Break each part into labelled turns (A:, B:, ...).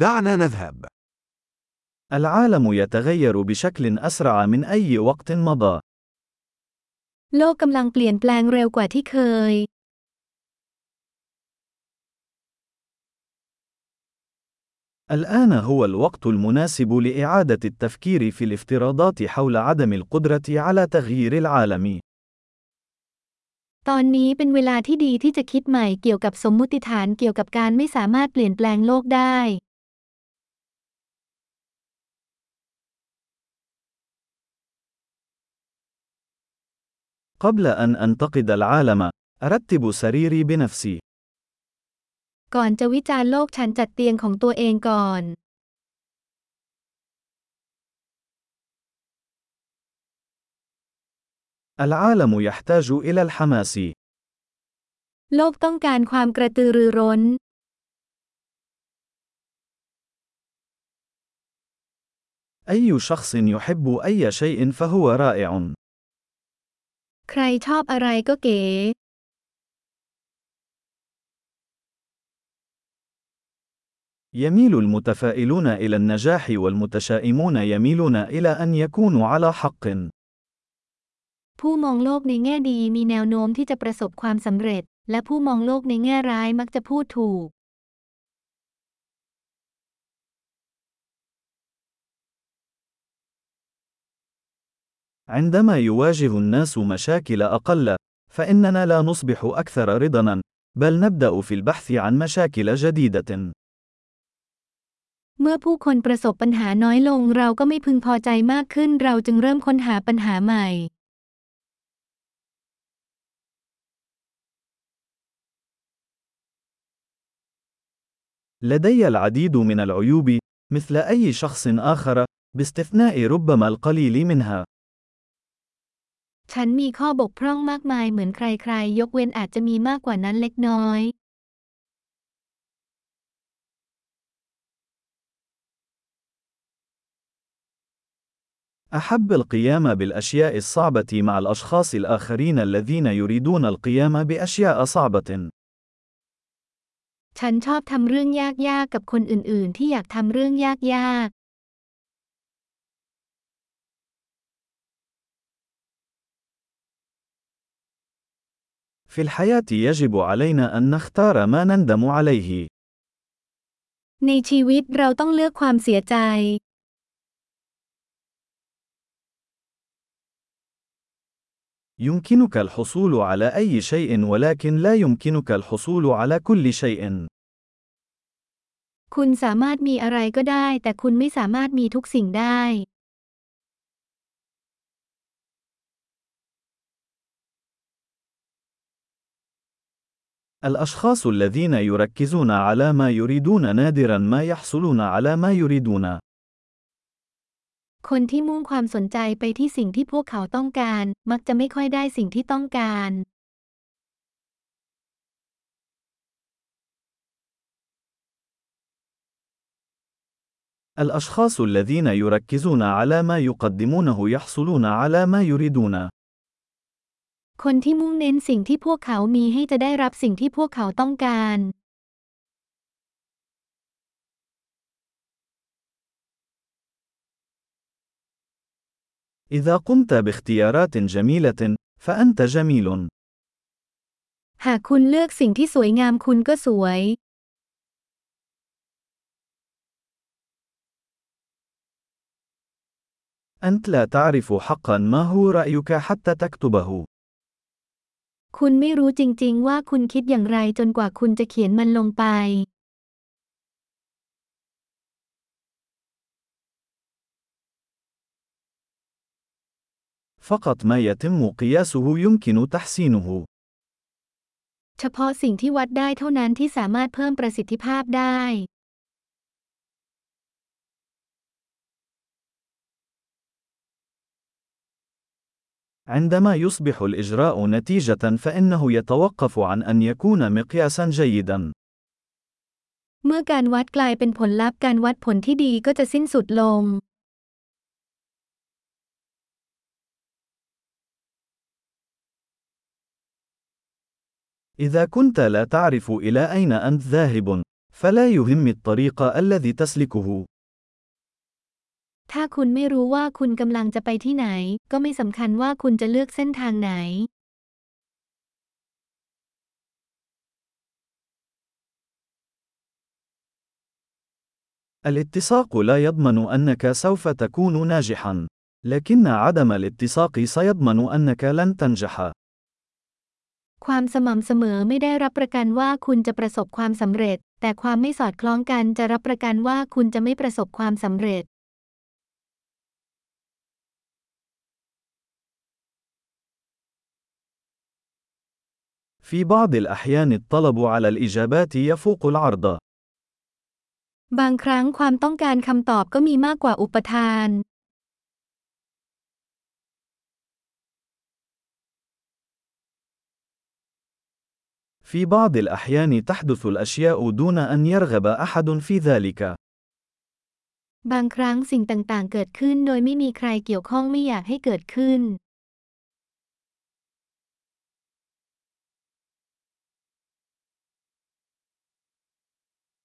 A: دعنا نذهب.
B: العالم يتغير بشكل أسرع من أي وقت مضى.
C: โลกกำลังเปลี่ยนแปลงเร็วกว่าที่เคย
B: الآن هو الوقت المناسب لإعادة التفكير في الافتراضات حول عدم القدرة على تغيير العالم.
C: ตอนนี้เป็นเวลาที่ดีที่จะคิดใหม่เกี่ยวกับสมมุติฐานเกี่ยวกับการไม่สามารถเปลี่ยนแปลงโลกได้
B: قبل أن أنتقد العالم، أرتب سريري بنفسي.
C: ก่อนจะวิจารณ์โลกฉันจัดเตียงของตัวเองก่อน
B: العالم يحتاج إلى الحماس.
C: โลกต้องการความกระตือรือร้น
B: أي شخص يحب أي شيء فهو رائع.
C: ใครชอบอะไรก็เก๋ย
B: يميل المتفائلون إلى النجاح والمتشائمون يميلون إلى أن يكونوا على حق
C: ผู้มองโลกในแง่ดีมีแนวโน้มที่จะประสบความสำเร็จ และผู้มองโลกในแง่ร้ายมักจะพูดถูก
B: عندما يواجه الناس مشاكل أقل، فإننا لا نصبح أكثر رضاً، بل نبدأ في البحث عن مشاكل جديدة.
C: เมื่อผู้คนประสบปัญหาน้อยลงเราก็ไม่พึงพอใจมากขึ้นเราจึงเริ่มค้นหาปัญหาใหม่
B: لدي العديد من العيوب، مثل أي شخص آخر، باستثناء ربما القليل منها.
C: ฉันมีข้อบกพร่องมากมายเหมือนใครๆ ยกเว้นอาจจะมีมากกว่านั้นเล็กน้อย
B: أحب القيام بالأشياء الصعبة مع الأشخاص الآخرين الذين يريدون القيام بأشياء صعبة.
C: ฉันชอบทำเรื่องยากๆ กับคนอื่นๆ ที่อยากทำเรื่องยาก
B: في الحياة يجب علينا أن نختار ما نندم عليه.
C: ในชีวิตเราต้องเลือกความเสียใจ
B: يمكنك الحصول على أي شيء ولكن لا يمكنك الحصول على كل شيء.
C: คุณสามารถมีอะไรก็ได้ แต่คุณไม่สามารถมีทุกสิ่งได้
B: الأشخاص الذين يركزون على ما يريدون نادرا ما يحصلون على ما يريدون.
C: คนที่มุ่งความสนใจไปที่สิ่งที่พวกเขาต้องการ มักจะไม่ค่อยได้สิ่งที่ต้องการ
B: الأشخاص الذين يركزون على ما يقدمونه يحصلون على ما يريدون.
C: คนที่มุ่งเน้นสิ่งที่พวกเขามีให้จะได้รับสิ่งที่พวกเขาต้องการ
B: إذا قمت باختيارات جميلة، فأنت جميل.
C: หากคุณเลือกสิ่งที่สวยงามคุณก็สวย
B: أنت لا تعرف حقا ما هو رأيك حتى تكتبه.
C: คุณไม่รู้จริงๆ ว่าคุณคิดอย่างไรจนกว่าคุณจะเขียนมันลงไป
B: فقط ما يتم قياسه يمكن تحسينه.
C: เฉพาะสิ่งที่วัดได้เท่านั้นที่สามารถเพิ่มประสิทธิภาพได้
B: عندما يصبح الإجراء نتيجة فإنه يتوقف عن أن يكون مقياسا جيدا.
C: เมื่อการวัดกลายเป็นผลลัพธ์การวัดผลที่ดีก็จะสิ้นสุดลง
B: إذا كنت لا تعرف إلى أين أنت ذاهب، فلا يهم الطريق الذي تسلكه.
C: ถ้าคุณไม่รู้ว่าคุณกำลังจะไปที่ไหน ก็ไม่สำคัญว่าคุณจะเลือกเส้นทางไหน
B: الاتساق لا يضمن أنك سوف تكون ناجحا، لكن عدم الاتساق سيضمن أنك لن تنجح.
C: ความสม่ำเสมอไม่ได้รับประกันว่าคุณจะประสบความสำเร็จ แต่ความไม่สอดคล้องกันจะรับประกันว่าคุณจะไม่ประสบความสำเร็จ
B: في بعض الأحيان الطلب على الإجابات يفوق العرض.
C: บางครั้งความต้องการคำตอบก็มีมากกว่าอุปทาน
B: في بعض الأحيان تحدث الأشياء دون أن يرغب أحد في ذلك.
C: บางครั้งสิ่งต่างๆ เกิดขึ้นโดยไม่มีใครเกี่ยวข้องไม่อยากให้เกิดขึ้น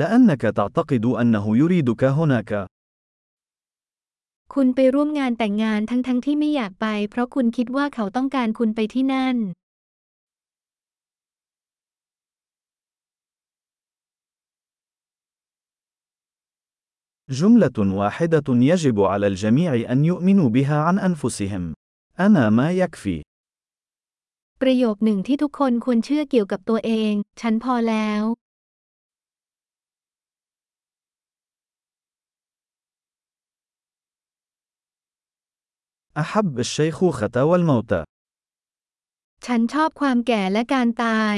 B: لأنك تعتقد أنه يريدك هناك.
C: คุณไปร่วมงานแต่งงานทั้งๆทที่ไม่อยากไป เพราะคุณคิดว่าเขาต้องการคุณไปที่นั่น
B: جملة واحدة يجب على الجميع أن يؤمنوا بها عن أنفسهم. أنا ما يكفي.
C: ประโยคหนึ่งที่ทุกคนควรเชื่อเกี่ยวกับตัวเอง ฉันพอแล้ว
B: أحب الشيخوخة والموت.
C: ฉันชอบความแก่และการตาย